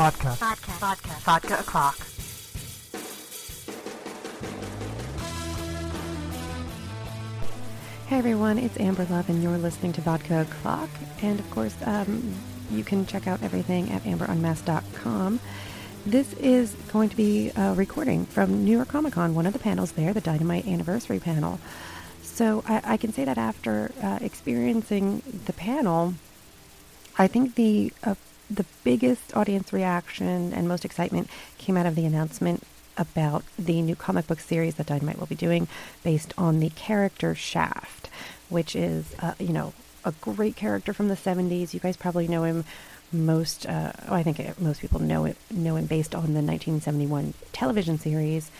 Vodka. Vodka. Vodka. Vodka o'clock. Hey everyone, it's Amber Love, and you're listening to Vodka O'Clock. And of course, um, you can check out everything at amberunmasked.com. This is going to be a recording from New York Comic Con, one of the panels there, the Dynamite Anniversary panel. So I, I can say that after uh, experiencing the panel, I think the uh, the biggest audience reaction and most excitement came out of the announcement about the new comic book series that Dynamite will be doing, based on the character Shaft, which is uh, you know a great character from the '70s. You guys probably know him most. Uh, oh, I think it, most people know it know him based on the 1971 television series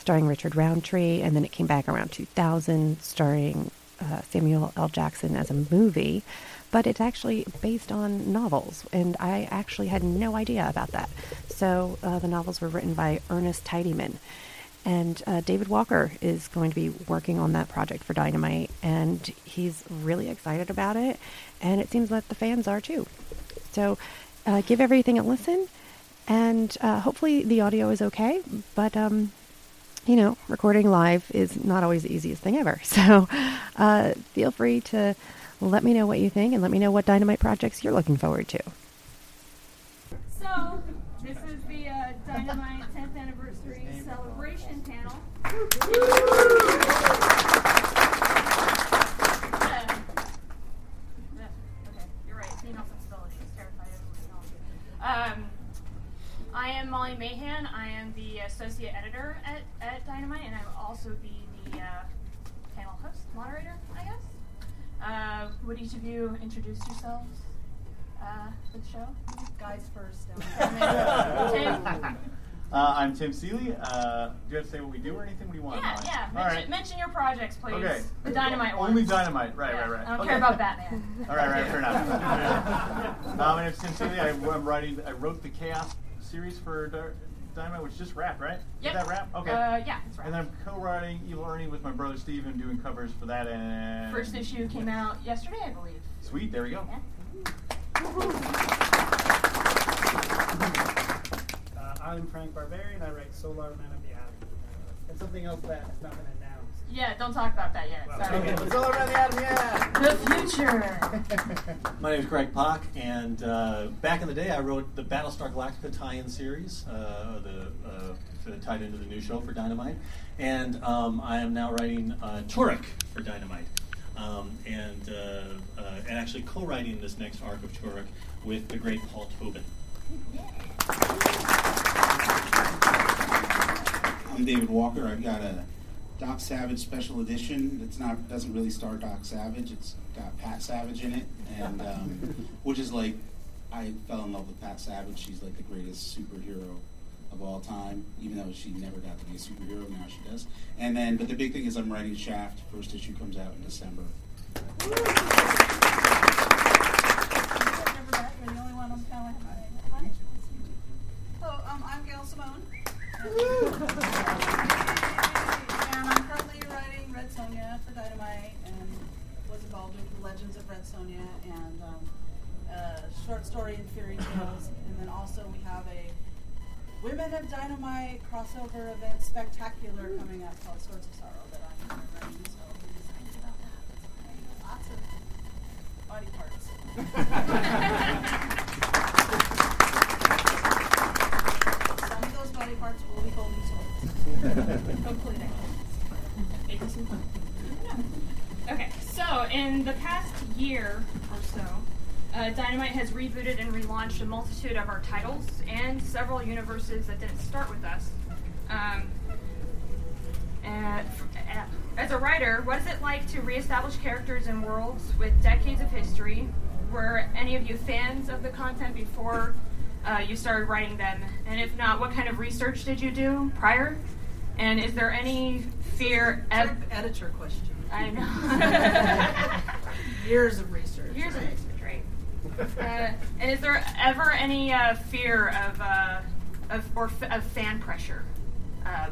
starring Richard Roundtree, and then it came back around 2000, starring uh, Samuel L. Jackson as a movie. But it's actually based on novels, and I actually had no idea about that. So uh, the novels were written by Ernest Tidyman. And uh, David Walker is going to be working on that project for Dynamite, and he's really excited about it, and it seems that the fans are too. So uh, give everything a listen, and uh, hopefully the audio is okay, but um, you know, recording live is not always the easiest thing ever. So uh, feel free to let me know what you think and let me know what Dynamite projects you're looking forward to. So, this is the uh, Dynamite 10th anniversary celebration panel. Okay, you're right. Um, I am Molly Mahan. I am the associate editor at, at Dynamite, and I will also be the uh, panel host, moderator, I guess. Uh, would each of you introduce yourselves uh, for the show? Guys first. Tim? Uh, I'm Tim Seeley. Uh, do you have to say what we do or anything? What do you want? Yeah, yeah. All Mention, right. mention your projects, please. Okay. The dynamite ones. Only dynamite. Right, Yeah, right, right. I don't Okay. care about Batman. All right, right, fair enough. uh, my name's Tim Seeley. I, I'm writing. I wrote the Chaos series for Dar- Dynamite, which just wrapped, right? Yep. Is that wrap? Okay. Uh, yeah, it's And then I'm co-writing Evil Ernie with my brother Steven, doing covers for that. And First issue came out yesterday, I believe. Sweet. There we go. Yeah. Uh, I'm Frank Barbiere. I write Solar Man of the Atom. And something else that has not been announced. Yeah, don't talk about that yet. Sorry. okay. Solar Man of the Atom, yeah! The future. My name is Greg Pak, and uh, back in the day, I wrote the Battlestar Galactica tie-in series, uh, the uh, that tied into the new show for Dynamite, and um, I am now writing uh, Turek for Dynamite, um, and uh, uh, and actually co-writing this next arc of Turek with the great Paul Tobin. I'm David Walker. I've got a Doc Savage special edition. It's not doesn't really star Doc Savage. It's got Pat Savage in it, and um, which is like I fell in love with Pat Savage. She's like the greatest superhero of all time. Even though she never got to be a superhero, now she does. And then, but the big thing is I'm writing Shaft. First issue comes out in December. You're the only one I'm telling. Hi. Hello, um, I'm Gail Simone. Dynamite and was involved with the Legends of Red Sonja and um, a short story in Fury Tales. And then also we have a Women of Dynamite crossover event spectacular coming up called Swords of Sorrow that I'm running. So I'm excited about that. Lots of body parts. Some of those body parts will be holding swords. Hopefully they Okay, so in the past year or so, uh, Dynamite has rebooted and relaunched a multitude of our titles and several universes that didn't start with us. Um, and uh, as a writer, what is it like to reestablish characters and worlds with decades of history? Were any of you fans of the content before uh, you started writing them? And if not, what kind of research did you do prior? And is there any fear? Ed- editor question. I know. Years of research. Years of research, right? Uh, and is there ever any uh, fear of, uh, of or f- of fan pressure uh,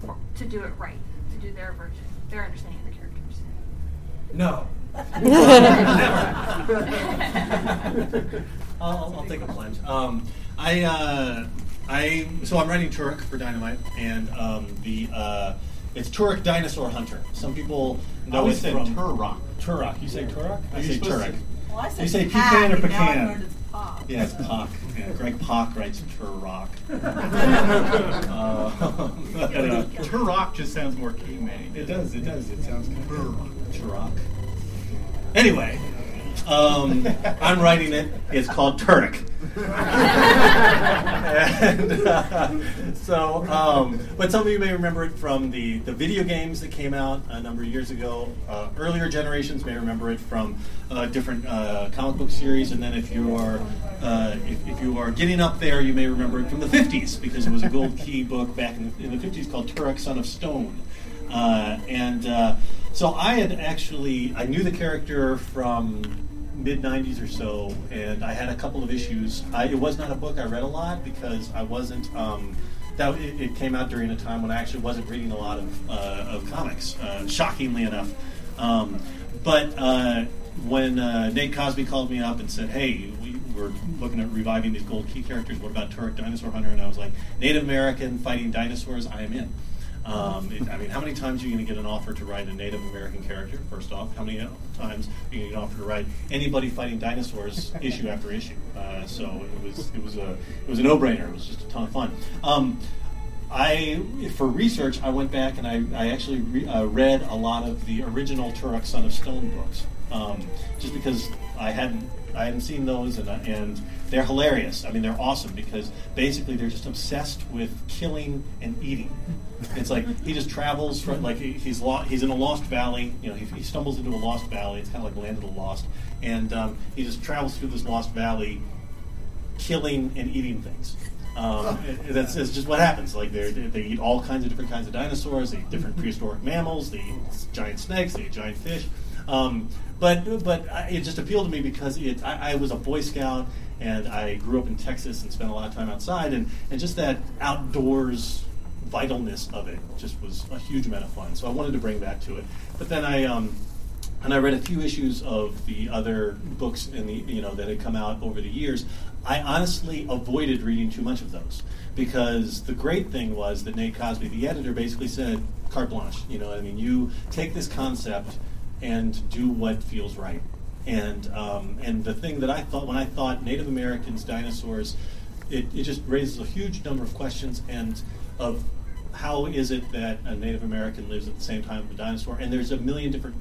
for, to do it right, to do their version, their understanding of the characters? No. I'll, I'll take a plunge. Um, I, uh, I, so I'm writing Turek for Dynamite, and um, the uh, it's Turek Dinosaur Hunter. Some people know always it said from Turok. Turok. You say Turok? I say supposed Turek. Well, I said You say pack, pecan or and now I pecan? learned it's pop. Yeah, it's Pock. Yeah, Greg Pock writes Turok. uh, but, uh, Turok just sounds more caveman. It does. It does. It sounds kind of Turok. Anyway, um, I'm writing it. It's called Turek. And, uh, so, um, but some of you may remember it from the, the video games that came out a number of years ago. Uh, earlier generations may remember it from uh, different uh, comic book series, and then if you are uh, if, if you are getting up there, you may remember it from the 50s because it was a gold key book back in the, in the 50s called Turek, Son of Stone. Uh, and so I had actually I knew the character from mid 90s or so, and I had a couple of issues. I, it was not a book I read a lot because I wasn't. Um, that it, it came out during a time when I actually wasn't reading a lot of, uh, of comics, uh, shockingly enough. Um, but uh, when uh, Nate Cosby called me up and said, "Hey, we, we're looking at reviving these gold key characters. What about Turek Dinosaur Hunter?" and I was like, "Native American fighting dinosaurs. I am in." Um, it, I mean, how many times are you going to get an offer to write a Native American character? First off, how many times are you going to get an offer to write anybody fighting dinosaurs issue after issue? Uh, so it was it was a it was a no brainer. It was just a ton of fun. Um, I, for research, I went back and I, I actually re, uh, read a lot of the original Turok Son of Stone books, um, just because I hadn't I hadn't seen those and, and they're hilarious. I mean, they're awesome because basically they're just obsessed with killing and eating. It's like he just travels from like he- he's lo- he's in a lost valley. You know, he, he stumbles into a lost valley. It's kind of like Land of the Lost, and um, he just travels through this lost valley, killing and eating things. Um, it- that's, that's just what happens. Like they they eat all kinds of different kinds of dinosaurs. They eat different prehistoric mammals. They eat giant snakes. They eat giant fish. Um, but but I, it just appealed to me because it, I, I was a Boy Scout and I grew up in Texas and spent a lot of time outside and, and just that outdoors vitalness of it just was a huge amount of fun. So I wanted to bring that to it. But then I um, and I read a few issues of the other books in the you know that had come out over the years. I honestly avoided reading too much of those because the great thing was that Nate Cosby, the editor, basically said carte blanche. You know, I mean, you take this concept and do what feels right. And um, and the thing that I thought when I thought Native Americans, dinosaurs, it, it just raises a huge number of questions and of how is it that a Native American lives at the same time as a dinosaur? And there's a million different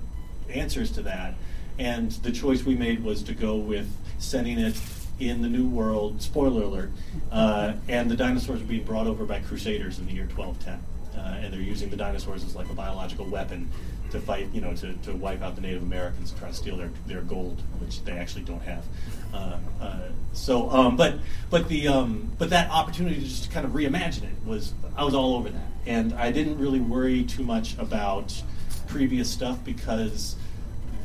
answers to that. And the choice we made was to go with setting it in the New World. Spoiler alert! Uh, and the dinosaurs are being brought over by Crusaders in the year 1210, uh, and they're using the dinosaurs as like a biological weapon to fight, you know, to, to wipe out the Native Americans and try to steal their, their gold, which they actually don't have. Uh, uh, so, um, but but the um, but that opportunity to just kind of reimagine it was I was all over that, and I didn't really worry too much about previous stuff because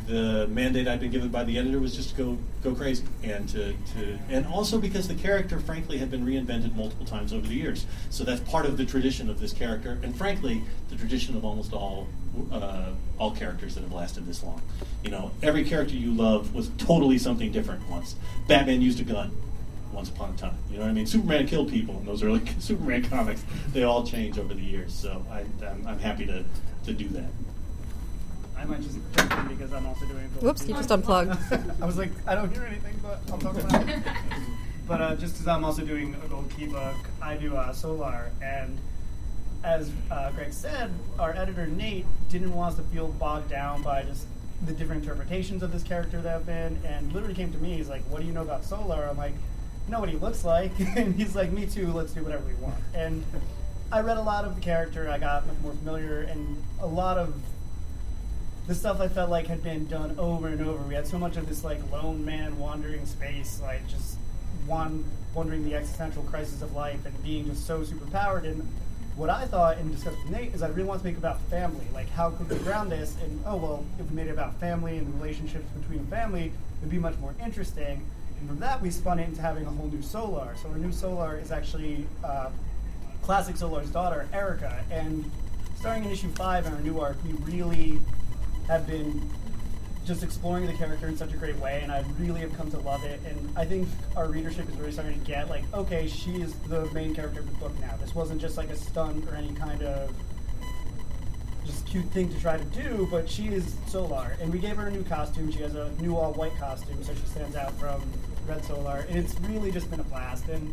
the mandate I'd been given by the editor was just to go go crazy and to, to and also because the character frankly had been reinvented multiple times over the years. So that's part of the tradition of this character, and frankly, the tradition of almost all uh, all characters that have lasted this long. You know, every character you love was totally something different once. Batman used a gun once upon a time. You know what I mean? Superman killed people in those early Superman comics. They all change over the years. So I, I'm, I'm happy to, to do that. I might just jump in because I'm also doing. Whoops, you just unplugged. I was like, I don't hear anything, but I'll talk about it. but uh, just because I'm also doing a gold key book, I do uh, Solar, and as uh, Greg said, our editor Nate didn't want us to feel bogged down by just the different interpretations of this character that have been, and literally came to me. He's like, "What do you know about Solar?" I'm like, "Know what he looks like," and he's like, "Me too. Let's do whatever we want." And I read a lot of the character. I got much more familiar, and a lot of the stuff I felt like had been done over and over. We had so much of this like lone man wandering space, like just one wondering the existential crisis of life and being just so super powered. And what I thought and discussed with Nate is I really want to make about family. Like how could we ground this? And oh well, if we made it about family and the relationships between family, it'd be much more interesting. And from that, we spun into having a whole new Solar. So our new Solar is actually uh, classic Solar's daughter, Erica. And starting in issue five in our new arc, we really have been just exploring the character in such a great way, and I really have come to love it. And I think our readership is really starting to get like, okay, she is the main character of the book now. This wasn't just like a stunt or any kind of just cute thing to try to do, but she is Solar, and we gave her a new costume. She has a new all white costume, so she stands out from Red Solar, and it's really just been a blast. And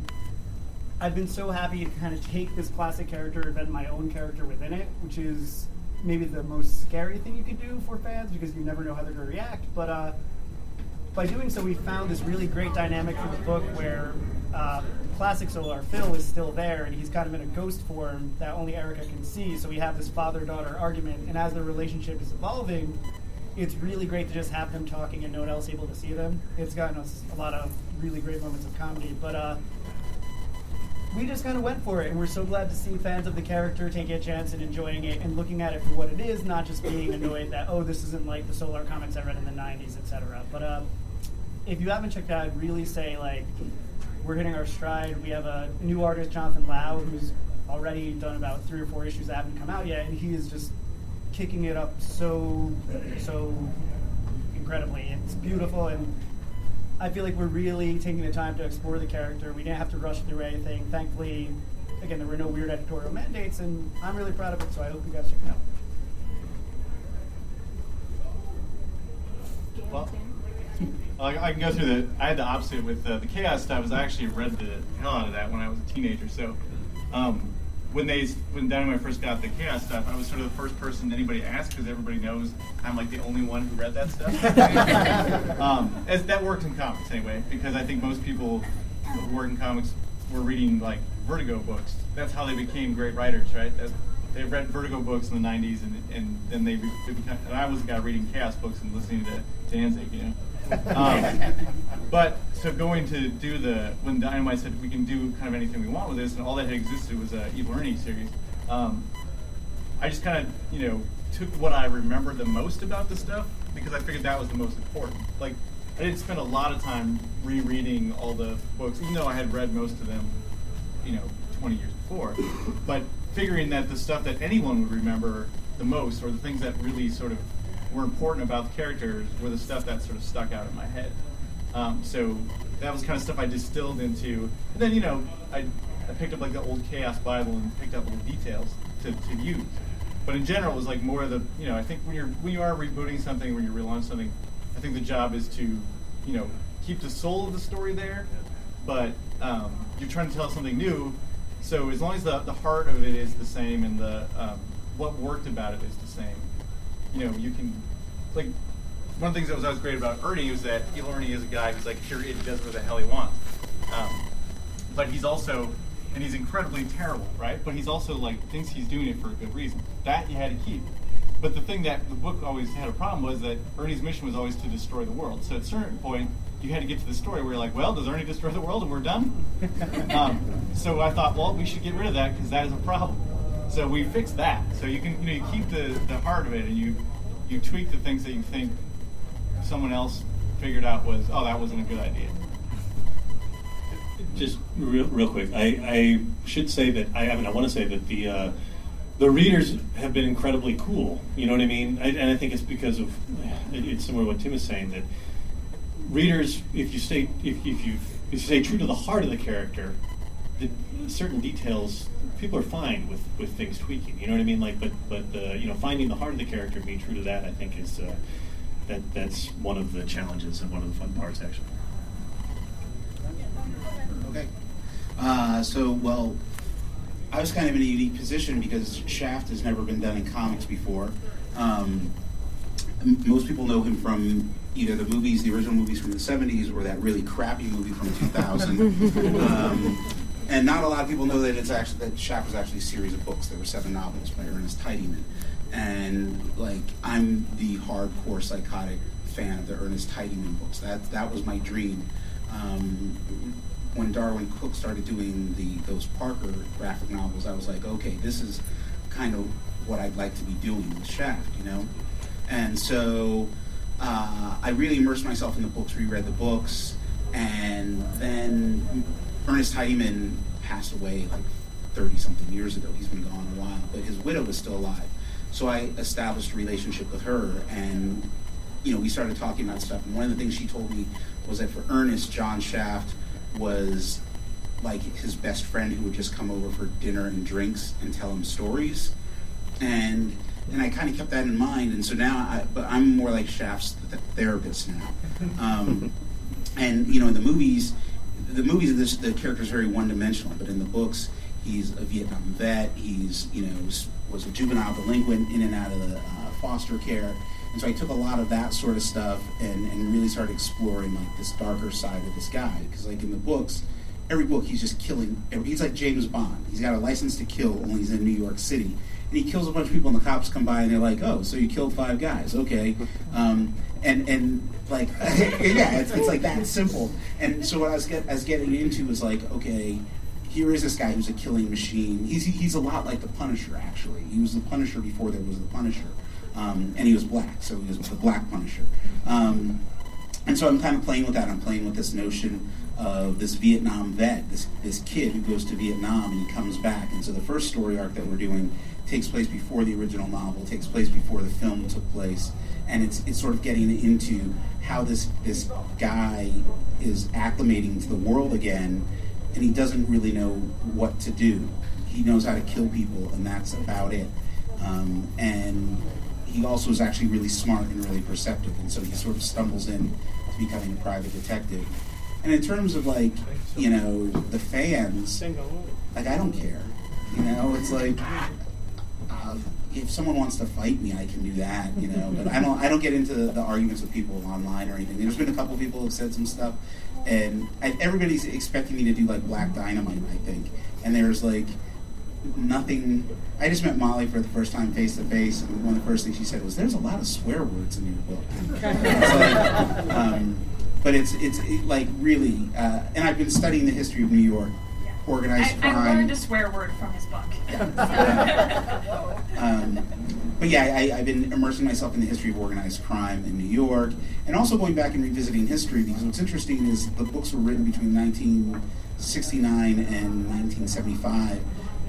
I've been so happy to kind of take this classic character and invent my own character within it, which is maybe the most scary thing you can do for fans because you never know how they're going to react. But uh, by doing so, we found this really great dynamic for the book where uh, classic Solar Phil is still there, and he's kind of in a ghost form that only Erica can see. So we have this father-daughter argument, and as their relationship is evolving, it's really great to just have them talking and no one else able to see them. It's gotten us a lot of really great moments of comedy, but. Uh, we just kind of went for it, and we're so glad to see fans of the character taking a chance and enjoying it and looking at it for what it is, not just being annoyed that oh, this isn't like the Solar comics I read in the '90s, etc. But uh, if you haven't checked out, I'd really say like we're hitting our stride. We have a new artist, Jonathan Lau, who's already done about three or four issues that haven't come out yet, and he is just kicking it up so so incredibly. It's beautiful and I feel like we're really taking the time to explore the character. We didn't have to rush through anything. Thankfully, again, there were no weird editorial mandates, and I'm really proud of it. So I hope you guys check it out. Well, I, I can go through the. I had the opposite with uh, the chaos stuff. Was I actually read the hell out of that when I was a teenager. So, um, when they when Dynamite first got the chaos stuff, I was sort of the first person anybody asked because everybody knows I'm like the only one who read that stuff. um, as that worked in comics anyway, because I think most people who work in comics were reading like Vertigo books. That's how they became great writers, right? That, they read Vertigo books in the '90s, and, and then they, they became, and I was the guy reading chaos books and listening to Danzig, you know. Um, but so going to do the when Dynamite said we can do kind of anything we want with this, and all that had existed was a Evil Ernie series. Um, I just kind of you know took what I remembered the most about the stuff because I figured that was the most important. Like I didn't spend a lot of time rereading all the books, even though I had read most of them, you know, 20 years before. But figuring that the stuff that anyone would remember the most, or the things that really sort of were important about the characters were the stuff that sort of stuck out in my head. Um, so that was kind of stuff I distilled into. And then, you know, I, I picked up like the old Chaos Bible and picked up little details to, to use. But in general, it was like more of the, you know, I think when you're when you are rebooting something, when you relaunch something, I think the job is to, you know, keep the soul of the story there, but um, you're trying to tell something new. So as long as the, the heart of it is the same and the um, what worked about it is the same, you know, you can, like, one of the things that was always great about Ernie was that Evil Ernie is a guy who's like pure idiot, does what the hell he wants. Um, but he's also, and he's incredibly terrible, right? But he's also like thinks he's doing it for a good reason. That you had to keep. But the thing that the book always had a problem was that Ernie's mission was always to destroy the world. So at a certain point, you had to get to the story where you're like, well, does Ernie destroy the world and we're done? um, so I thought, well, we should get rid of that because that is a problem. So we fixed that. So you can, you know, you keep the, the heart of it and you you tweak the things that you think someone else figured out was, oh, that wasn't a good idea. Just real, real quick, I, I should say that I, I mean I want to say that the uh, the readers have been incredibly cool. You know what I mean? I, and I think it's because of it's similar to what Tim is saying that readers, if you stay if, if you if you stay true to the heart of the character, the certain details people are fine with, with things tweaking. You know what I mean? Like, but but uh, you know, finding the heart of the character and being true to that, I think is uh, that that's one of the challenges and one of the fun parts, actually. Okay. Uh, so, well, I was kind of in a unique position because Shaft has never been done in comics before. Um, most people know him from either the movies, the original movies from the 70s, or that really crappy movie from 2000. um, and not a lot of people know that it's actually that Shaft was actually a series of books. There were seven novels by Ernest Tidyman, and like I'm the hardcore psychotic fan of the Ernest Tidyman books. That that was my dream. Um, when Darwyn Cooke started doing the those Parker graphic novels, I was like, okay, this is kind of what I'd like to be doing with Shaft, you know. And so uh, I really immersed myself in the books, reread the books, and then Ernest Tidyman passed away like 30 something years ago. He's been gone a while, but his widow is still alive. So I established a relationship with her, and you know, we started talking about stuff, and one of the things she told me was that for Ernest, John Shaft was like his best friend who would just come over for dinner and drinks and tell him stories, and and I kind of kept that in mind, and so now, I, but I'm more like Shaft's th- therapist now, um, and you know, in the movies, the movies, this, the character is very one dimensional, but in the books, he's a Vietnam vet. He's you know was, was a juvenile delinquent in and out of the uh, foster care. And so I took a lot of that sort of stuff and, and really started exploring like this darker side of this guy. Because like in the books, every book he's just killing. He's like James Bond. He's got a license to kill, only he's in New York City. And he kills a bunch of people, and the cops come by and they're like, "Oh, so you killed five guys? Okay." Um, and and like yeah, it's, it's like that simple. And so what I was, get, I was getting into was like, okay, here is this guy who's a killing machine. He's he's a lot like the Punisher. Actually, he was the Punisher before there was the Punisher um, and he was black, so he was the Black Punisher. Um, and so I'm kind of playing with that. I'm playing with this notion of this Vietnam vet, this this kid who goes to Vietnam and he comes back. And so the first story arc that we're doing takes place before the original novel, takes place before the film took place, and it's it's sort of getting into how this this guy is acclimating to the world again, and he doesn't really know what to do. He knows how to kill people, and that's about it. Um, and he also is actually really smart and really perceptive, and so he sort of stumbles in to becoming a private detective. And in terms of like, you know, the fans, like I don't care. You know, it's like uh, if someone wants to fight me, I can do that. You know, but I don't. I don't get into the, the arguments with people online or anything. There's been a couple people who have said some stuff, and I, everybody's expecting me to do like Black Dynamite. I think, and there's like nothing. I just met Molly for the first time face to face, and one of the first things she said was, "There's a lot of swear words in your book." Like, um, but it's it's it, like really, uh, and I've been studying the history of New York, organized I, crime. I learned a swear word from his book. Um, but yeah, I, I've been immersing myself in the history of organized crime in New York, and also going back and revisiting history because what's interesting is the books were written between 1969 and 1975,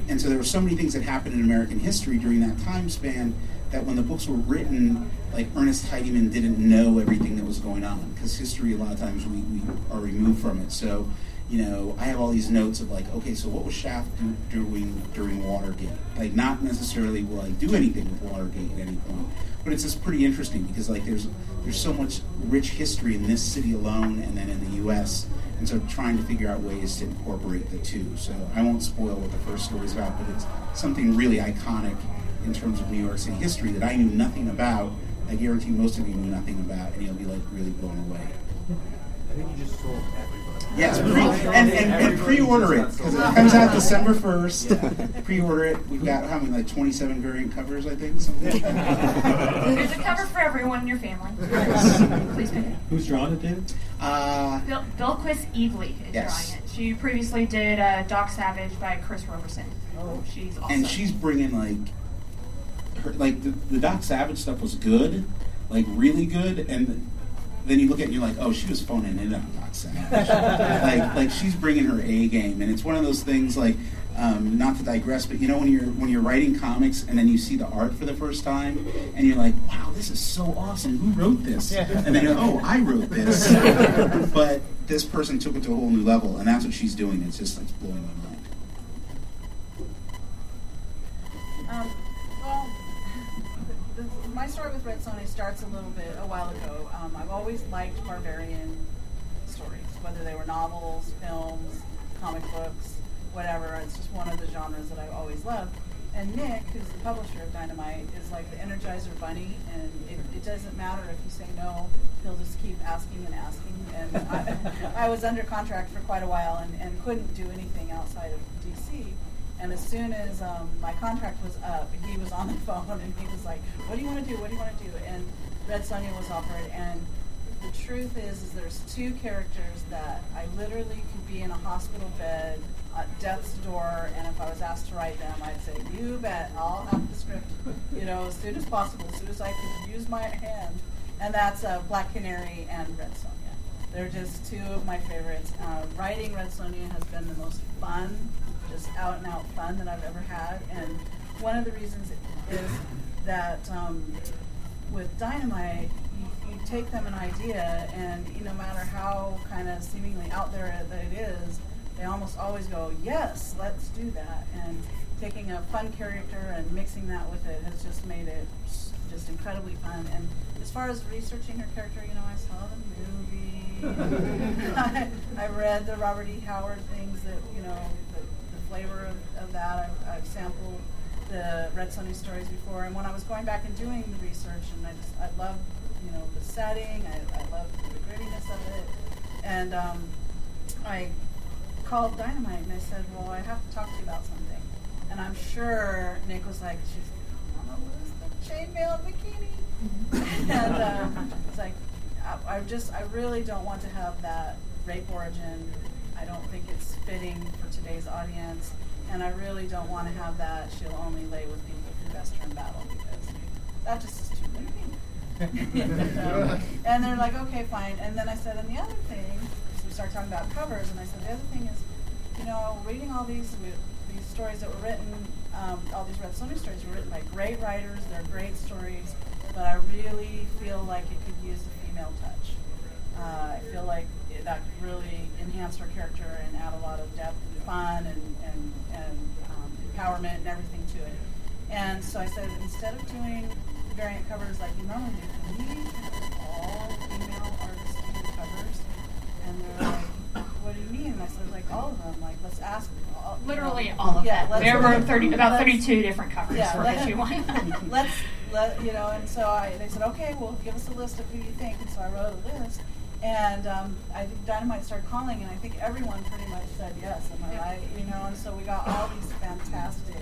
and so there were so many things that happened in American history during that time span that when the books were written, like Ernest Tidyman didn't know everything that was going on because history a lot of times we, we are removed from it. So you know, I have all these notes of like, okay, so what was Shaft do, doing during Watergate? Like, not necessarily will I do anything with Watergate at any point, but it's just pretty interesting because like there's there's so much rich history in this city alone, and then in the U.S. And so trying to figure out ways to incorporate the two. So I won't spoil what the first story is about, but it's something really iconic in terms of New York City history that I knew nothing about. I guarantee most of you knew nothing about, and you'll be like really blown away. I think you just sold everybody. Yes, pre- and, and, and pre-order it because it comes out December first. Pre-order it. We've got how many like twenty-seven variant covers, I think. Something. There's a cover for everyone in your family. Please pick it. Who's drawing it, David? Uh, Bill, Bilquis Evely is Yes. drawing it. She previously did uh, Doc Savage by Chris Roberson. Oh, she's awesome. and she's bringing like, her, like the, the Doc Savage stuff was good, like really good, and then you look at it and you're like, oh, she was phoning it in on Doc Savage. like, like she's bringing her A game, and it's one of those things like. Um, not to digress, but you know when you're when you're writing comics and then you see the art for the first time and you're like, "Wow, this is so awesome! Who wrote this?" Yeah. And then you're, "Oh, I wrote this." but this person took it to a whole new level, and that's what she's doing. It's just like blowing my mind. Um, well, the, the, my story with Red Sonja starts a little bit a while ago. Um, I've always liked barbarian stories, whether they were novels, films, comic books, whatever. It's just one of the genres that I've always loved. And Nick, who's the publisher of Dynamite, is like the Energizer Bunny, and it, it doesn't matter if you say no, he'll just keep asking and asking. And I, I was under contract for quite a while and, and couldn't do anything outside of DC. And as soon as um, my contract was up, he was on the phone and he was like, "What do you want to do? What do you want to do?" And Red Sonja was offered. And the truth is, is there's two characters that I literally could be in a hospital bed death's door, and if I was asked to write them, I'd say, "You bet, I'll have the script, you know, as soon as possible, as soon as I can use my hand." And that's uh, Black Canary and Red Sonja. They're just two of my favorites. Uh, writing Red Sonja has been the most fun, just out and out fun that I've ever had. And one of the reasons is that um, with Dynamite, you, take them an idea, and no matter how kind of seemingly out there that it is, they almost always go, "Yes, let's do that." And taking a fun character and mixing that with it has just made it just incredibly fun. And as far as researching her character, you know, I saw the movie. I, I read the Robert E. Howard things that you know the, the flavor of, of that. I, I've sampled the Red Sonja stories before, and when I was going back and doing the research, and I just I love you know the setting. I, I love the grittiness of it, and um, I called Dynamite and I said, "Well, I have to talk to you about something." And I'm sure Nick was like, "She's on the list of chainmail bikini," and um, it's like, I, I just I really don't want to have that rape origin. I don't think it's fitting for today's audience, and I really don't want to have that. She'll only lay with people who best her in battle because that just is too limiting. Um, and they're like, okay, fine. And then I said, and the other thing, so we started talking about covers, and I said, the other thing is, you know, reading all these these stories that were written, um, all these Red Sonja stories were written by great writers. They're great stories, but I really feel like it could use a female touch. Uh, I feel like it, that could really enhance her character and add a lot of depth and fun and and, and um, empowerment and everything to it. And so I said, instead of doing variant covers like you normally do, can we all female And they're like, what do you mean? And I said, like all of them. Like, let's ask. All, Literally all of yeah, them. There were 30, about 32 different covers yeah, for issue one. let's let you know. And so I, they said, okay, well, give us a list of who you think. And so I wrote a list. And um, I think Dynamite started calling, and I think everyone pretty much said yes. Am I Yeah. right? You know, and so we got all these fantastic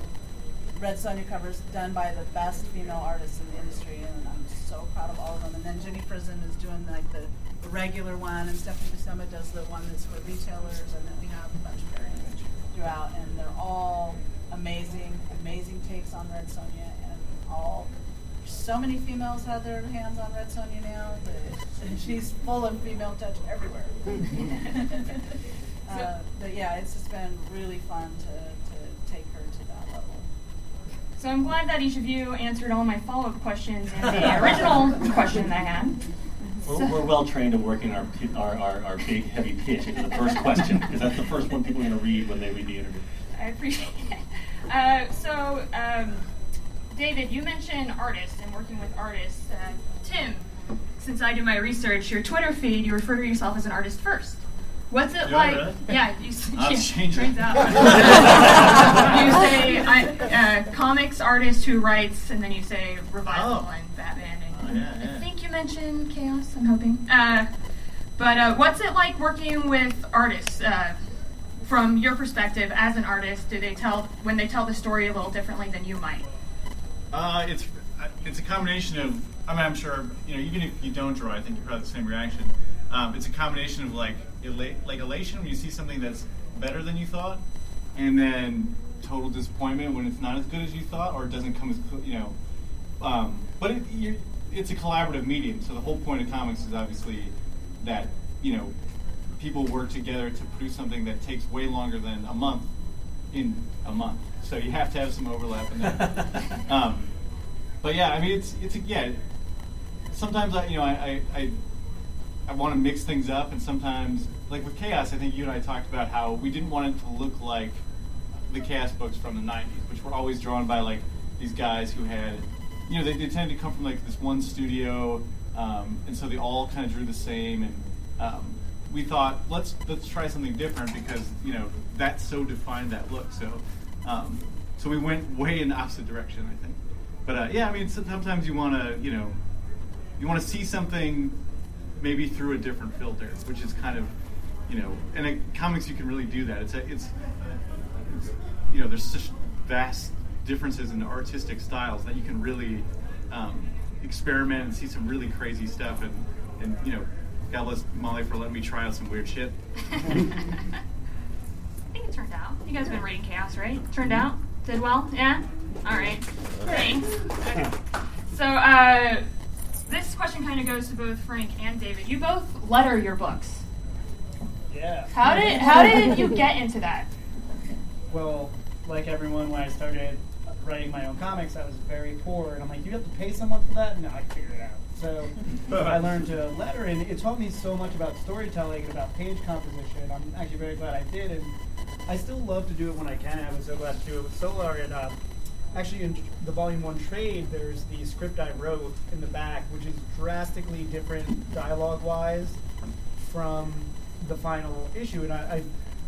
Red Sonja covers done by the best female artists in the industry, and I'm so proud of all of them. And then Jenny Frison is doing like the, the regular one, and Stephanie Buscema does the one that's for retailers, and then we have a bunch of variants throughout, and they're all amazing, amazing takes on Red Sonja, and all. So many females have their hands on Red Sonja now that she's full of female touch everywhere. uh, but yeah, it's just been really fun to, to take her to that level. So I'm glad that each of you answered all my follow-up questions and the original question that I had. We're, we're well trained in working our, our, our, our big heavy pitch into the first question because that's the first one people are going to read when they read the interview. I appreciate it. Uh, so, um, David, you mentioned artists and working with artists. Uh, Tim, since I do my research, your Twitter feed, you refer to yourself as an artist first. What's it Do like? really? Yeah, you, s- I'll yeah, change it. turns out. you say I, uh, comics artist who writes, and then you say revival Oh. and Batman. And Oh, yeah, yeah. I think you mentioned chaos. I'm hoping. Uh, but uh, what's it like working with artists? Uh, from your perspective as an artist, do they tell when they tell the story a little differently than you might? Uh, it's it's a combination of. I mean, I'm sure you know. Even if you don't draw, I think you probably have the same reaction. Um, it's a combination of like ela- like elation when you see something that's better than you thought, and then total disappointment when it's not as good as you thought, or it doesn't come as cl- you know. Um, but it, you it's a collaborative medium, so the whole point of comics is obviously that you know people work together to produce something that takes way longer than a month in a month. So you have to have some overlap in there. um, but yeah, I mean, it's it's yeah. Sometimes I you know I I, I, I want to mix things up, and sometimes like with Chaos, I think you and I talked about how we didn't want it to look like the Chaos books from the '90s, which were always drawn by like these guys who had you know they, they to come from like this one studio, um, and so they all kind of drew the same and. Um, we thought let's let's try something different because you know that so defined that look. So um, so we went way in the opposite direction, I think. But uh, yeah, I mean sometimes you want to you know you want to see something maybe through a different filter, which is kind of you know and in comics you can really do that. It's a, it's, it's you know there's such vast differences in artistic styles that you can really um, experiment and see some really crazy stuff and and you know God bless Molly for letting me try out some weird shit. I think it turned out. You guys have been reading Chaos, right? Turned out? Did well? Yeah? Alright. Thanks. Okay. So, uh, this question kind of goes to both Frank and David. You both letter your books. Yeah. How did how did you get into that? Well, like everyone, when I started writing my own comics, I was very poor, and I'm like, you have to pay someone for that? No, I figured it out. So I learned to letter, and it taught me so much about storytelling and about page composition. I'm actually very glad I did, and I still love to do it when I can. I was so glad to do it with Solar. And uh, actually, in the Volume One trade, there's the script I wrote in the back, which is drastically different dialogue-wise from the final issue. And I, I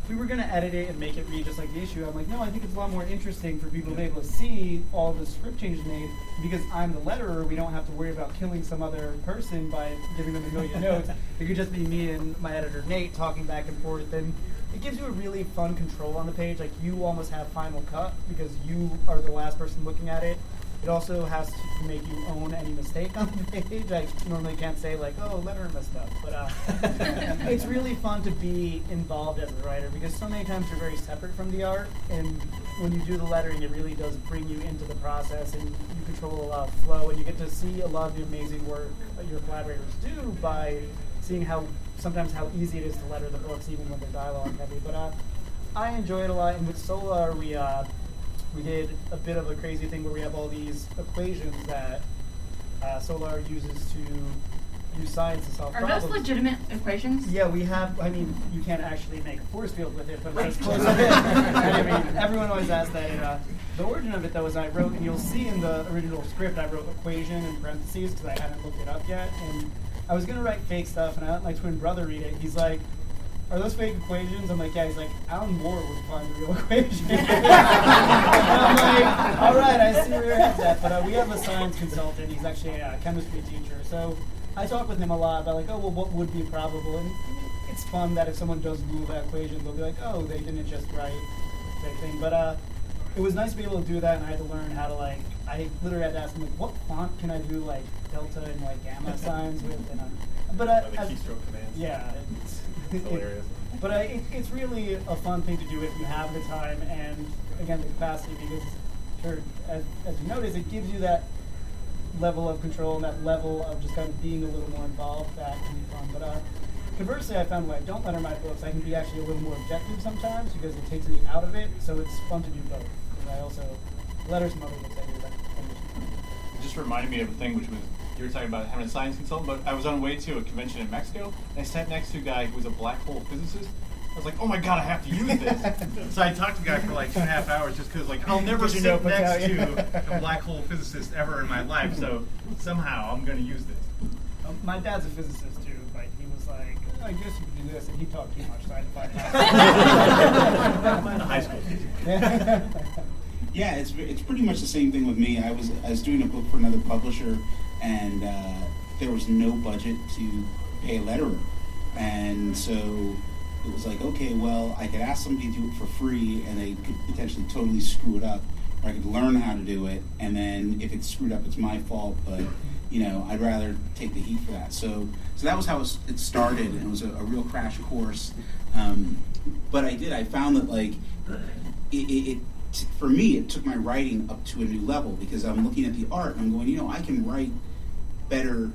we were going to edit it and make it read just like the issue, I'm like, no, I think it's a lot more interesting for people to be able to see all the script changes made because I'm the letterer. We don't have to worry about killing some other person by giving them a million notes. It could just be me and my editor Nate talking back and forth, and it gives you a really fun control on the page. Like you almost have final cut because you are the last person looking at it. It also has to make you own any mistake on the page. I normally can't say like, "Oh, letter messed up," but uh, it's really fun to be involved as a writer because so many times you're very separate from the art, and when you do the lettering, it really does bring you into the process, and you control a lot of flow, and you get to see a lot of the amazing work that your collaborators do by seeing how sometimes how easy it is to letter the books, even when they're dialogue heavy. But uh, I enjoy it a lot, and with Solar, we. Uh, we did a bit of a crazy thing where we have all these equations that uh, Solar uses to use science to solve Are problems. those legitimate equations? Yeah, we have. I mean, you can't actually make a force field with it, but it's close to it. I mean, everyone always asks that. And, uh, the origin of it, though, is I wrote, and you'll see in the original script, I wrote equation in parentheses because I hadn't looked it up yet. And I was gonna write fake stuff, and I let my twin brother read it. He's like. Are those fake equations? I'm like, yeah. He's like, Alan Moore would find the real equation. I'm like, all right, I see where your head's at. But uh, we have a science consultant. He's actually a chemistry teacher. So I talk with him a lot about like, oh, well, what would be probable? And it's fun that if someone does move that equation, they'll be like, oh, they didn't just write that thing. But uh, it was nice to be able to do that, and I had to learn how to like. I literally had to ask him like, what font can I do like delta and like gamma signs with? And uh, but uh, the keystroke commands. yeah, It's hilarious. but uh, it, it's really a fun thing to do if you have the time and again the capacity because sure as, as you notice it gives you that level of control and that level of just kind of being a little more involved that can be fun. But uh, conversely, I found when I don't letter my books, I can be actually a little more objective sometimes because it takes me out of it. So it's fun to do both. And I also letter some other books I do that. It just reminded me of a thing which was you were talking about having a science consultant, but I was on the way to a convention in Mexico and I sat next to a guy who was a black hole physicist. I was like, oh my god, I have to use this. so I talked to the guy for like two and a half hours just because like I'll never Get your sit notebook next yeah. to a black hole physicist ever in my life. So somehow I'm going to use this. Um, my dad's a physicist too, but he was like, "Oh, I guess you could do this, and he talked too much, so I had to find The high school teacher. out. Yeah, it's it's pretty much the same thing with me. I was I was doing a book for another publisher, and uh, there was no budget to pay a letterer, and so it was like, okay, well, I could ask somebody to do it for free, and they could potentially totally screw it up, or I could learn how to do it, and then if it's screwed up, it's my fault. But you know, I'd rather take the heat for that. So so that was how it started, and it was a, a real crash course. Um, but I did. I found that like it, it, it for me it took my writing up to a new level because I'm looking at the art and I'm going, you know, I can write better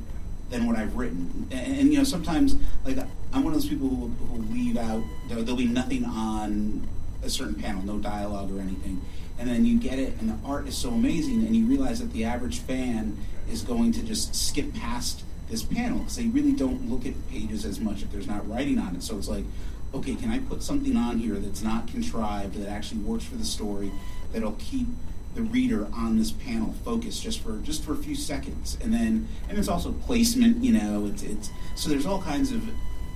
than what I've written. And, and, you know, sometimes like I'm one of those people who, who leave out there, there'll be nothing on a certain panel, no dialogue or anything. And then you get it, and the art is so amazing, and you realize that the average fan is going to just skip past this panel because they really don't look at pages as much if there's not writing on it. So it's like, okay, can I put something on here that's not contrived, that actually works for the story, that'll keep the reader on this panel focus just for just for a few seconds, and then and it's also placement, you know, it's it's so there's all kinds of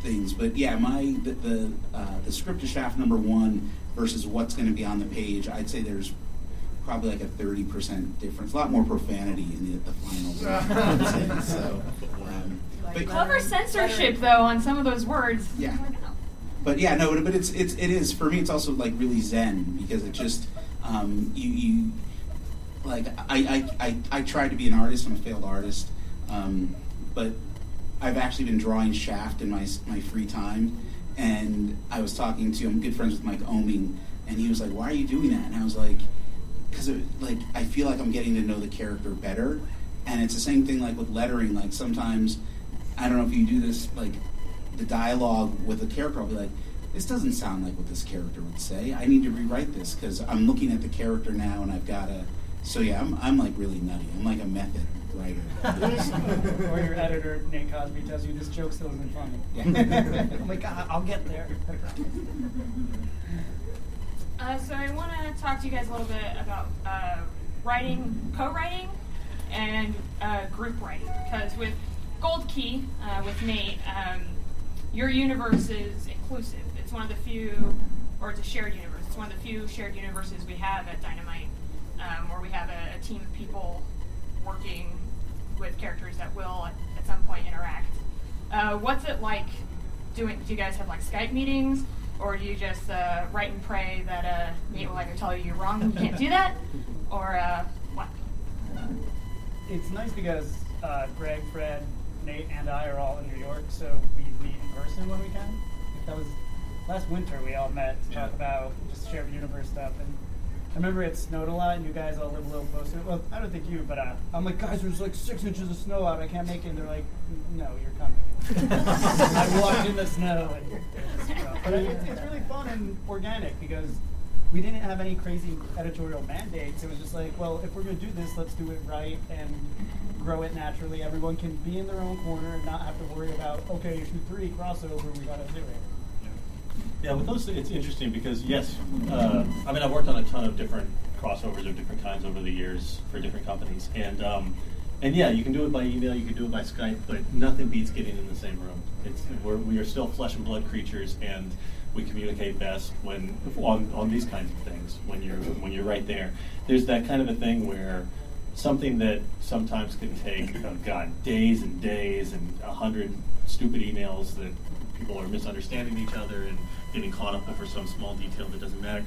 things. But yeah, my the the, uh, the script to shaft number one versus what's going to be on the page, I'd say there's probably like a thirty percent difference. A lot more profanity in the, the final. one. so, um, but, Clever censorship, though, on some of those words. Yeah. Oh my God. but yeah, no, but it's it's it is for me. It's also like really zen because it just um, you you like I, I I I tried to be an artist. I'm a failed artist, um, but I've actually been drawing Shaft in my my free time. And I was talking to I'm good friends with Mike Oeming, and he was like, "Why are you doing that?" And I was like, "Because like I feel like I'm getting to know the character better." And it's the same thing like with lettering. Like sometimes I don't know if you do this like the dialogue with a character, I'll be like, this doesn't sound like what this character would say. I need to rewrite this because I'm looking at the character now and I've got to So yeah, I'm, I'm like really nutty. I'm like a method writer. or your editor, Nate Cosby, tells you this joke still isn't funny. Yeah. I'm like, "Ah, I'll get there. Uh, so I want to talk to you guys a little bit about uh, writing, co-writing, and uh, group writing. Because with Gold Key, uh, with Nate, um, your universe is inclusive. It's one of the few, or it's a shared universe. It's one of the few shared universes we have at Dynamite, um, where we have a, a team of people working with characters that will at, at some point interact. Uh, what's it like doing? Do you guys have like Skype meetings, or do you just uh, write and pray that uh, Nate will either tell you you're wrong, and you can't do that, or uh, what? It's nice because uh, Greg, Fred, Nate, and I are all in New York, so we meet in person when we can. That was last winter. We all met to talk about just shared universe stuff. And I remember it snowed a lot, and you guys all live a little closer. Well, I don't think you, but uh, I'm like, guys, there's like six inches of snow out. I can't make it. And they're like, no, you're coming. I walked in the snow. And, but it's, it's really fun and organic because we didn't have any crazy editorial mandates. It was just like, well, if we're going to do this, let's do it right and grow it naturally. Everyone can be in their own corner and not have to worry about, okay, issue three crossover, we got to do it. Yeah, with those, it's interesting because yes, uh, I mean I've worked on a ton of different crossovers of different kinds over the years for different companies, and um, and yeah, you can do it by email, you can do it by Skype, but nothing beats getting in the same room. It's we're, we are still flesh and blood creatures, and we communicate best when on, on these kinds of things when you're when you're right there. There's that kind of a thing where something that sometimes can take oh god days and days and a hundred stupid emails that people are misunderstanding each other and getting caught up over some small detail that doesn't matter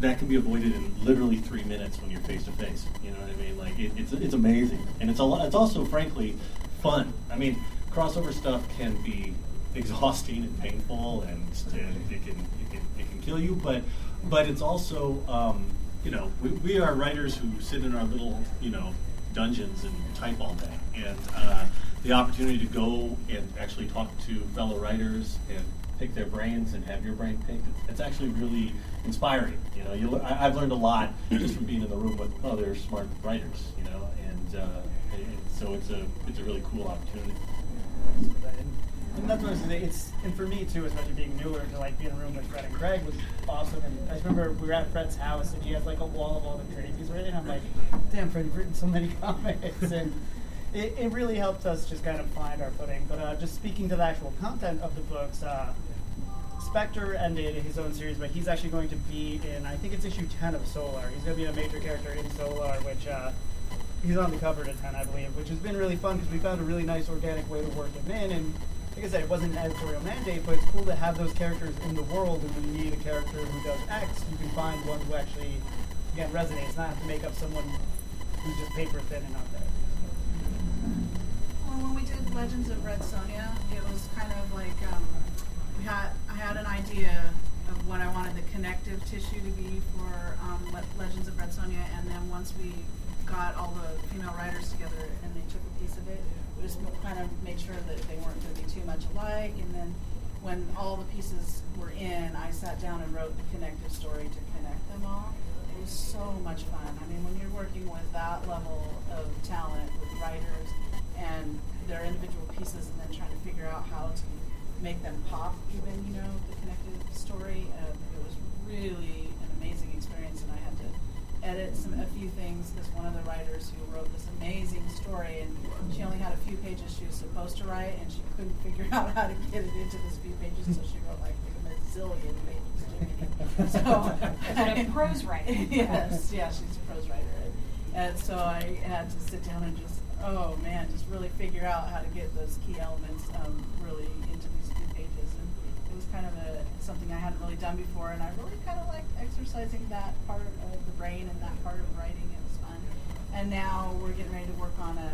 that can be avoided in literally three minutes when you're face to face you know what i mean? Like it, it's, it's amazing. And it's a lot, it's also frankly fun. I mean crossover stuff can be exhausting and painful and, and it, can, it, can, it can kill you but but it's also um, you know we, we are writers who sit in our little you know dungeons and type all day and uh, the opportunity to go and actually talk to fellow writers and pick their brains and have your brain picked it's, actually really inspiring you know you, I, i've learned a lot just from being in the room with other smart writers you know and, uh, and, so it's a it's a really cool opportunity And, that's what I was saying. It's and for me too, especially being newer to like be in a room with Fred and Craig was awesome. And I remember we were at Fred's house and he has like a wall of all the trades he's written. And I'm like, damn, Fred, you've written so many comics, and it, it really helped us just kind of find our footing. But uh, just speaking to the actual content of the books. Uh, Spektor ended his own series, but he's actually going to be in, I think it's issue 10 of Solar. He's going to be a major character in Solar, which uh, he's on the cover to 10, I believe, which has been really fun because we found a really nice organic way to work him in. And like I said, it wasn't an editorial mandate, but it's cool to have those characters in the world. And when you need a character who does X, you can find one who actually, again, resonates, not have to make up someone who's just paper thin and not there. Well, when we did Legends of Red Sonja, it was kind of like um, we had I had an idea of what I wanted the connective tissue to be for um, Le- Legends of Red Sonja, and then once we got all the female writers together and they took a piece of it, we just kind of made sure that they weren't going to be too much alike, and then when all the pieces were in, I sat down and wrote the connective story to connect them all. It was so much fun. I mean, when you're working with that level of talent with writers and their individual pieces, and then trying to figure out how to make them pop, even you know, the connected story, uh, it was really an amazing experience, and I had to edit some a few things because one of the writers who wrote this amazing story and she only had a few pages she was supposed to write and she couldn't figure out how to get it into those few pages so she wrote like a zillion pages so a prose writer. yes yeah she's a prose writer. And, and so I had to sit down and just oh man just really figure out how to get those key elements um, really into these few pages and it was kind of a something I hadn't really done before, and I really kind of liked exercising that part of the brain and that part of writing. It was fun. And now we're getting ready to work on a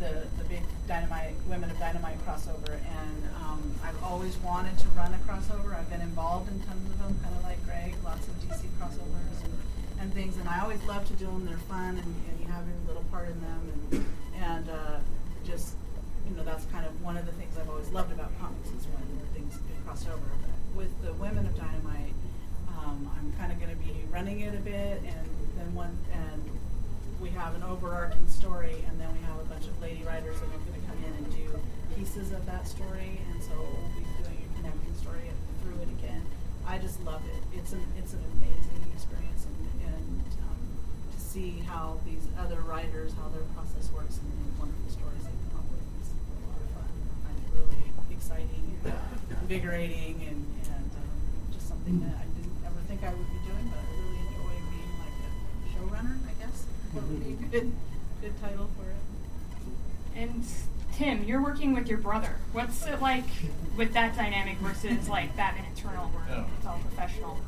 the the big dynamite women of dynamite crossover, and um, I've always wanted to run a crossover. I've been involved in tons of them, kind of like Greg, lots of DC crossovers and, and things, and I always love to do them. They're fun, and, and you have your little part in them, and and uh, just you know that's kind of one of the things I've always loved about comics is when things get crossed over. But with the Women of Dynamite, um, I'm kind of going to be running it a bit, and then one and we have an overarching story, and then we have a bunch of lady writers that are going to come in and do pieces of that story, and so we'll be doing a connecting story through it again. I just love it. It's an it's an amazing experience, and, see how these other writers how their process works and the wonderful stories they come up with is a lot of fun. I find it really exciting, and invigorating, and and um, just something that I didn't ever think I would be doing, but I really enjoy being like a showrunner. I guess that would be a good good title for it. And Tim, you're working with your brother. What's it like with that dynamic versus like Batman Eternal, where Oh. it's all professional?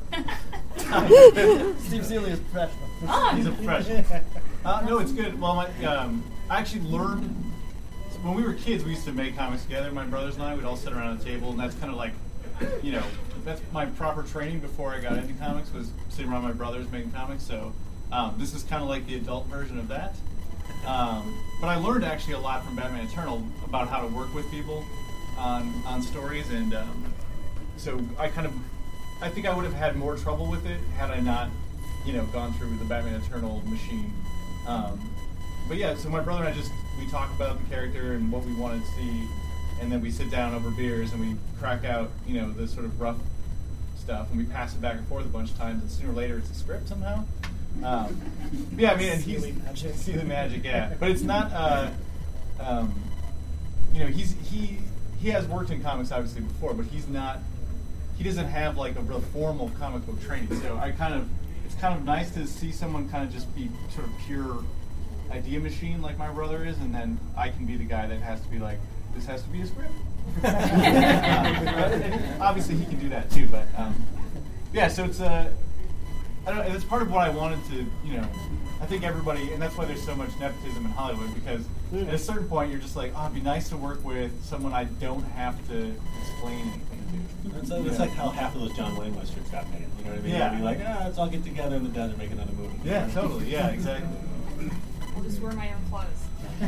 Steve Seeley is professional. Oh. He's a professional. Uh, no, it's good. Well, my, um, I actually learned when we were kids. We used to make comics together. My brothers and I would all sit around a table, and that's kind of like, you know, that's my proper training before I got into comics was sitting around my brothers making comics. So um, this is kind of like the adult version of that. Um, but I learned actually a lot from Batman Eternal about how to work with people on on stories, and um, so I kind of I think I would have had more trouble with it had I not, you know, gone through the Batman Eternal machine. Um, but yeah, so my brother and I just we talk about the character and what we wanted to see, and then we sit down over beers and we crack out, you know, the sort of rough stuff, and we pass it back and forth a bunch of times, and sooner or later it's a script somehow. Um, yeah, I mean, and he's Seeley magic. Seeley magic, yeah. But it's not. Uh, um, you know, he's he he has worked in comics obviously before, but he's not. He doesn't have like a real formal comic book training. So I kind of it's kind of nice to see someone kind of just be sort of pure idea machine like my brother is, and then I can be the guy that has to be like, this has to be a script. Uh, obviously, he can do that too, but um, yeah. So it's a. I don't know. It's part of what I wanted to, you know. I think everybody, and that's why there's so much nepotism in Hollywood because at a certain point you're just like, oh, it'd be nice to work with someone I don't have to explain anything to. That's, that's like how half of those John Wayne westerns got made. You know what I mean? Yeah. They'd be like, ah, let's all get together in the desert and make another movie. Yeah, totally. Yeah, exactly. I'll just wear my own clothes.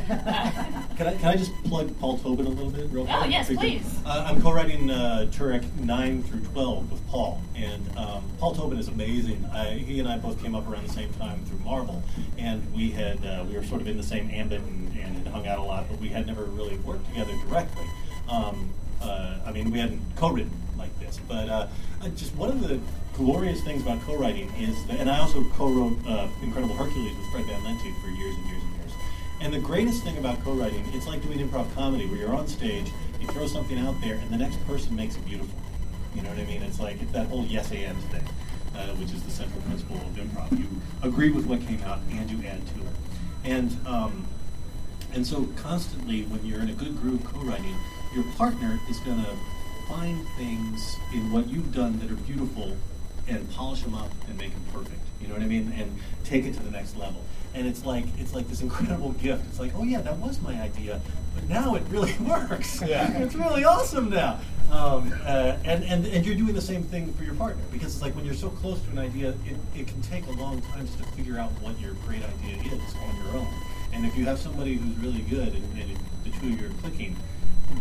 Can I, can I just plug Paul Tobin a little bit, real quick? Oh, yes, please. Uh, I'm co-writing uh, Turok 9 through 12 with Paul, and um, Paul Tobin is amazing. I, he and I both came up around the same time through Marvel, and we had uh, we were sort of in the same ambit and, and had hung out a lot, but we had never really worked together directly. Um, uh, I mean, we hadn't co-written like this, but uh, just one of the glorious things about co-writing is, that, and I also co-wrote uh, Incredible Hercules with Fred Van Lente for years and years and the greatest thing about co-writing, it's like doing improv comedy, where you're on stage, you throw something out there, and the next person makes it beautiful. You know what I mean? It's like it's that whole yes and thing, uh, which is the central principle of improv. You agree with what came out, and you add to it. And um, and so constantly, when you're in a good group co-writing, your partner is going to find things in what you've done that are beautiful and polish them up and make them perfect. You know what I mean? And take it to the next level. And it's like it's like this incredible gift. It's like, oh yeah, that was my idea, but now it really works. Yeah. it's really awesome now. Um, uh, and, and and you're doing the same thing for your partner because it's like when you're so close to an idea, it, it can take a long time just to figure out what your great idea is on your own. And if you have somebody who's really good and, and the two of you are clicking,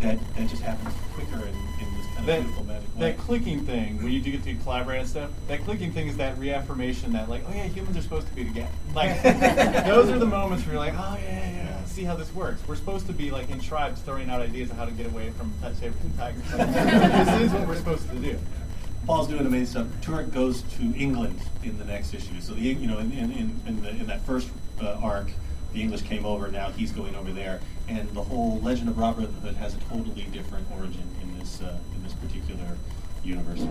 that that just happens quicker and in this kind of That, beautiful magic way. that clicking thing, when you do get to collaborate and stuff, that clicking thing is that reaffirmation that, like, oh yeah, humans are supposed to be together. Like, those are the moments where you're like, oh yeah, yeah, see how this works. We're supposed to be like in tribes throwing out ideas of how to get away from t- saber-tooth tigers. this is what we're supposed to do. Paul's doing amazing stuff. Turok goes to England in the next issue. So the you know in in, in, in, the, in that first uh, arc, the English came over. Now he's going over there, and the whole Legend of Robert Hood has a totally different origin in this uh, in this particular universe.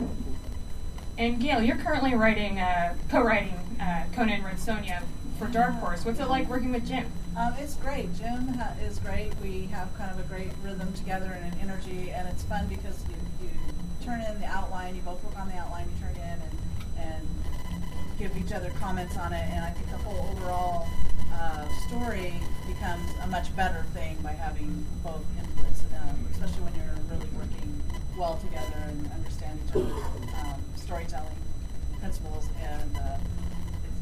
And Gail, you're currently writing, uh, co-writing uh, Conan and Red Sonja for Dark Horse. What's it like working with Jim? Um, it's great. Jim ha- is great. We have kind of a great rhythm together and an energy, and it's fun because you, you turn in the outline. You both work on the outline. You turn in and and give each other comments on it, and I think the whole overall uh, story becomes a much better thing by having both inputs, um, especially when you're really working well together and understand each other's um, storytelling principles. And uh,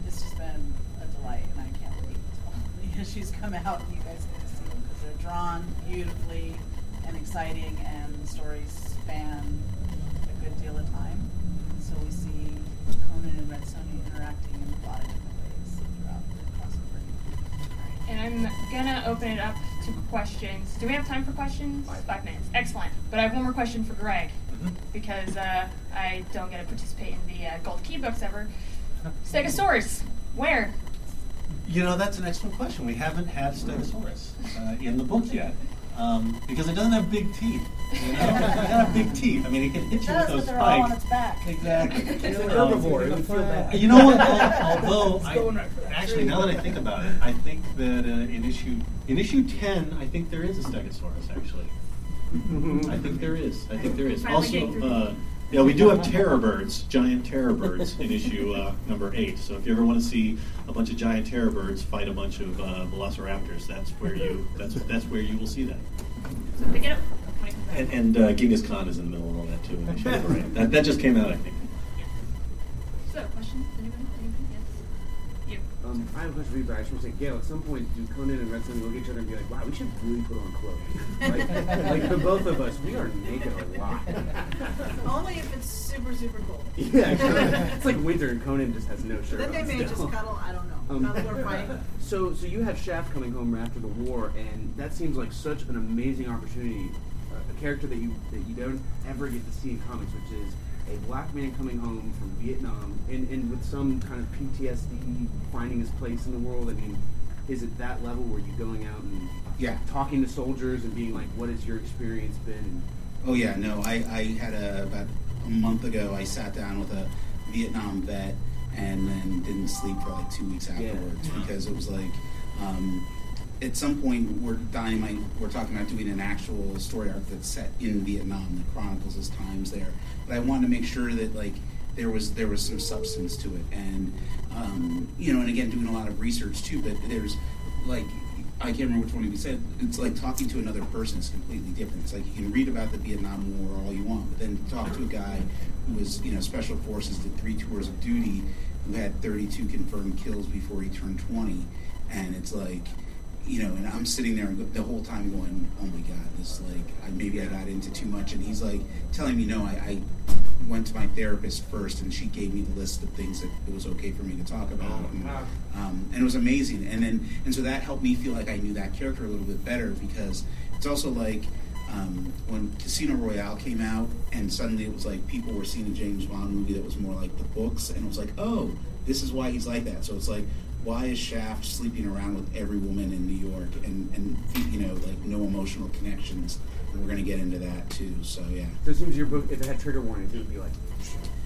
it's, it's just been a delight, and I can't wait until the issues come out and you guys get to see them because they're drawn beautifully and exciting, and the stories span a good deal of time. So we see Conan and Red Sonja interacting in a lot of different ways throughout the crossover. I'm gonna open it up to questions. Do we have time for questions? Five minutes. Excellent. But I have one more question for Greg because uh, I don't get to participate in the uh, Gold Key books ever. Stegosaurus, where? You know, that's an excellent question. We haven't had Stegosaurus uh, in the book yet. Um, because it doesn't have big teeth. You know, it doesn't have big teeth. I mean, it can hit It you with does, those but they're all on spikes. its back. Exactly. It's an Um, herbivore. It would feel bad. You know what? Al- Although, I, right actually, now that I think about it, I think that uh, in issue in issue ten, I think there is a Stegosaurus. Actually, I think there is. I think there is. Also, uh, yeah, we do have terror birds, giant terror birds, in issue uh, number eight. So if you ever want to see a bunch of giant terror birds fight a bunch of uh, velociraptors, that's where you that's that's where you will see that. So pick it up when it comes out. And, and uh, Genghis Khan is in the middle of all that too. In issue number eight. That, that just came out, I think. So, questions? Anyone? Anyone? Yes. You. Um, I have a question for you, but I just want to say, Gail, at some point, do Conan and Red Sun look at each other and be like, wow, we should really put on clothes? like, like the both of us, we are naked a lot. Only if it's super, super cold. Yeah, it's like winter and Conan just has no shirt Then they may still. just cuddle, I don't know. Um, Cuddle or fight. So, so you have Shaft coming home after the war, and that seems like such an amazing opportunity. Uh, a character that you that you don't ever get to see in comics, which is a black man coming home from Vietnam, and, and with some kind of PTSD, finding his place in the world. I mean, is it that level where you're going out and Yeah. talking to soldiers and being like, "What has your experience been?" Oh yeah, no. I, I had a about a month ago. I sat down with a Vietnam vet, and then didn't sleep for like two weeks Yeah. afterwards because it was like, um, at some point we're dynamite. We're talking about doing an actual story arc that's set in Vietnam that chronicles his times there. But I wanted to make sure that like there was there was some substance to it, and um, you know, and again doing a lot of research too. But there's like I can't remember which one we said. It's like talking to another person is completely different. It's like you can read about the Vietnam War all you want, but then talk to a guy who was, you know, special forces, did three tours of duty, who had 32 confirmed kills before he turned 20, and it's like, you know, and I'm sitting there the whole time going, oh my god, this like, I, maybe I got into too much, and he's like telling me, no, I, I went to my therapist first, and she gave me the list of things that it was okay for me to talk about. And, um, and it was amazing. And then and so that helped me feel like I knew that character a little bit better because it's also like um, when Casino Royale came out, and suddenly it was like people were seeing a James Bond movie that was more like the books, and it was like, oh, this is why he's like that. So it's like. Why is Shaft sleeping around with every woman in New York and, and you know like no emotional connections? And we're gonna get into that too. So yeah, So it seems your book, if it had trigger warnings, it would be like,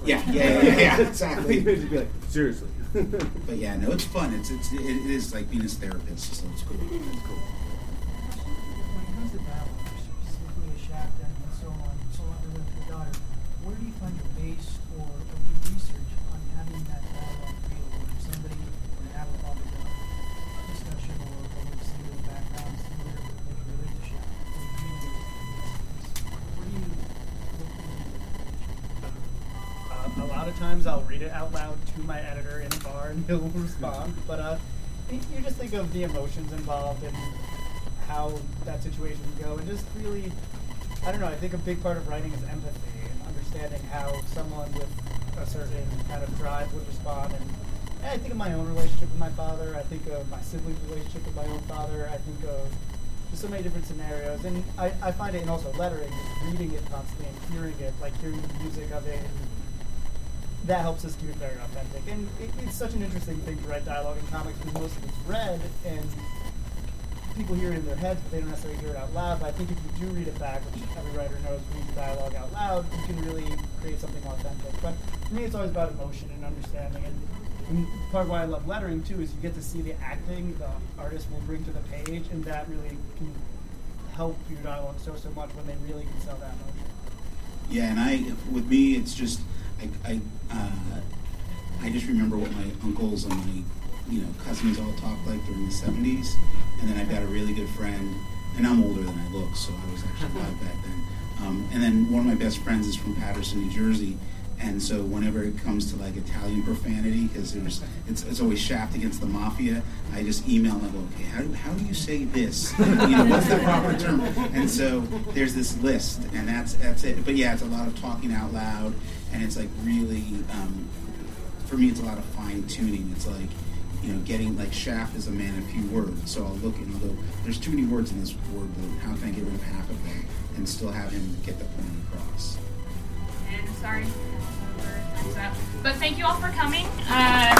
yeah, yeah, yeah, yeah, exactly. it would be like, seriously. But yeah, no, it's fun. It's it's it is like being his therapist, so it's cool. It's cool. Respond. But uh, you just think of the emotions involved and how that situation would go. And just really, I don't know, I think a big part of writing is empathy and understanding how someone with a certain kind of drive would respond. And I think of my own relationship with my father. I think of my siblings' relationship with my own father. I think of just so many different scenarios. And I, I find it, and also lettering, just reading it constantly and hearing it, like hearing the music of it. And that helps us keep it very authentic. And it, it's such an interesting thing to write dialogue in comics because most of it's read and people hear it in their heads, but they don't necessarily hear it out loud. But I think if you do read it back, which every writer knows reads dialogue out loud, you can really create something authentic. But for me, it's always about emotion and understanding. And, and part of why I love lettering too is you get to see the acting the artist will bring to the page, and that really can help your dialogue so so much when they really can sell that emotion. Yeah, and I, with me, it's just I, I, uh, I just remember what my uncles and my, you know, cousins all talked like during the '70s, and then I've got a really good friend, and I'm older than I look, so I was actually alive back then. Um, and then one of my best friends is from Paterson, New Jersey, and so whenever it comes to like Italian profanity, because there's it's, it's always shaft against the mafia, I just email them. Okay, how do, how do you say this? you know, what's the proper term? And so there's this list, and that's that's it. But yeah, it's a lot of talking out loud, and it's like really um, for me it's a lot of fine tuning. It's like you know, getting like Shaft is a man of few words. So I'll look and I'll go, there's too many words in this word but How can I get rid of half of them and still have him get the point across? And sorry, but thank you all for coming. Uh...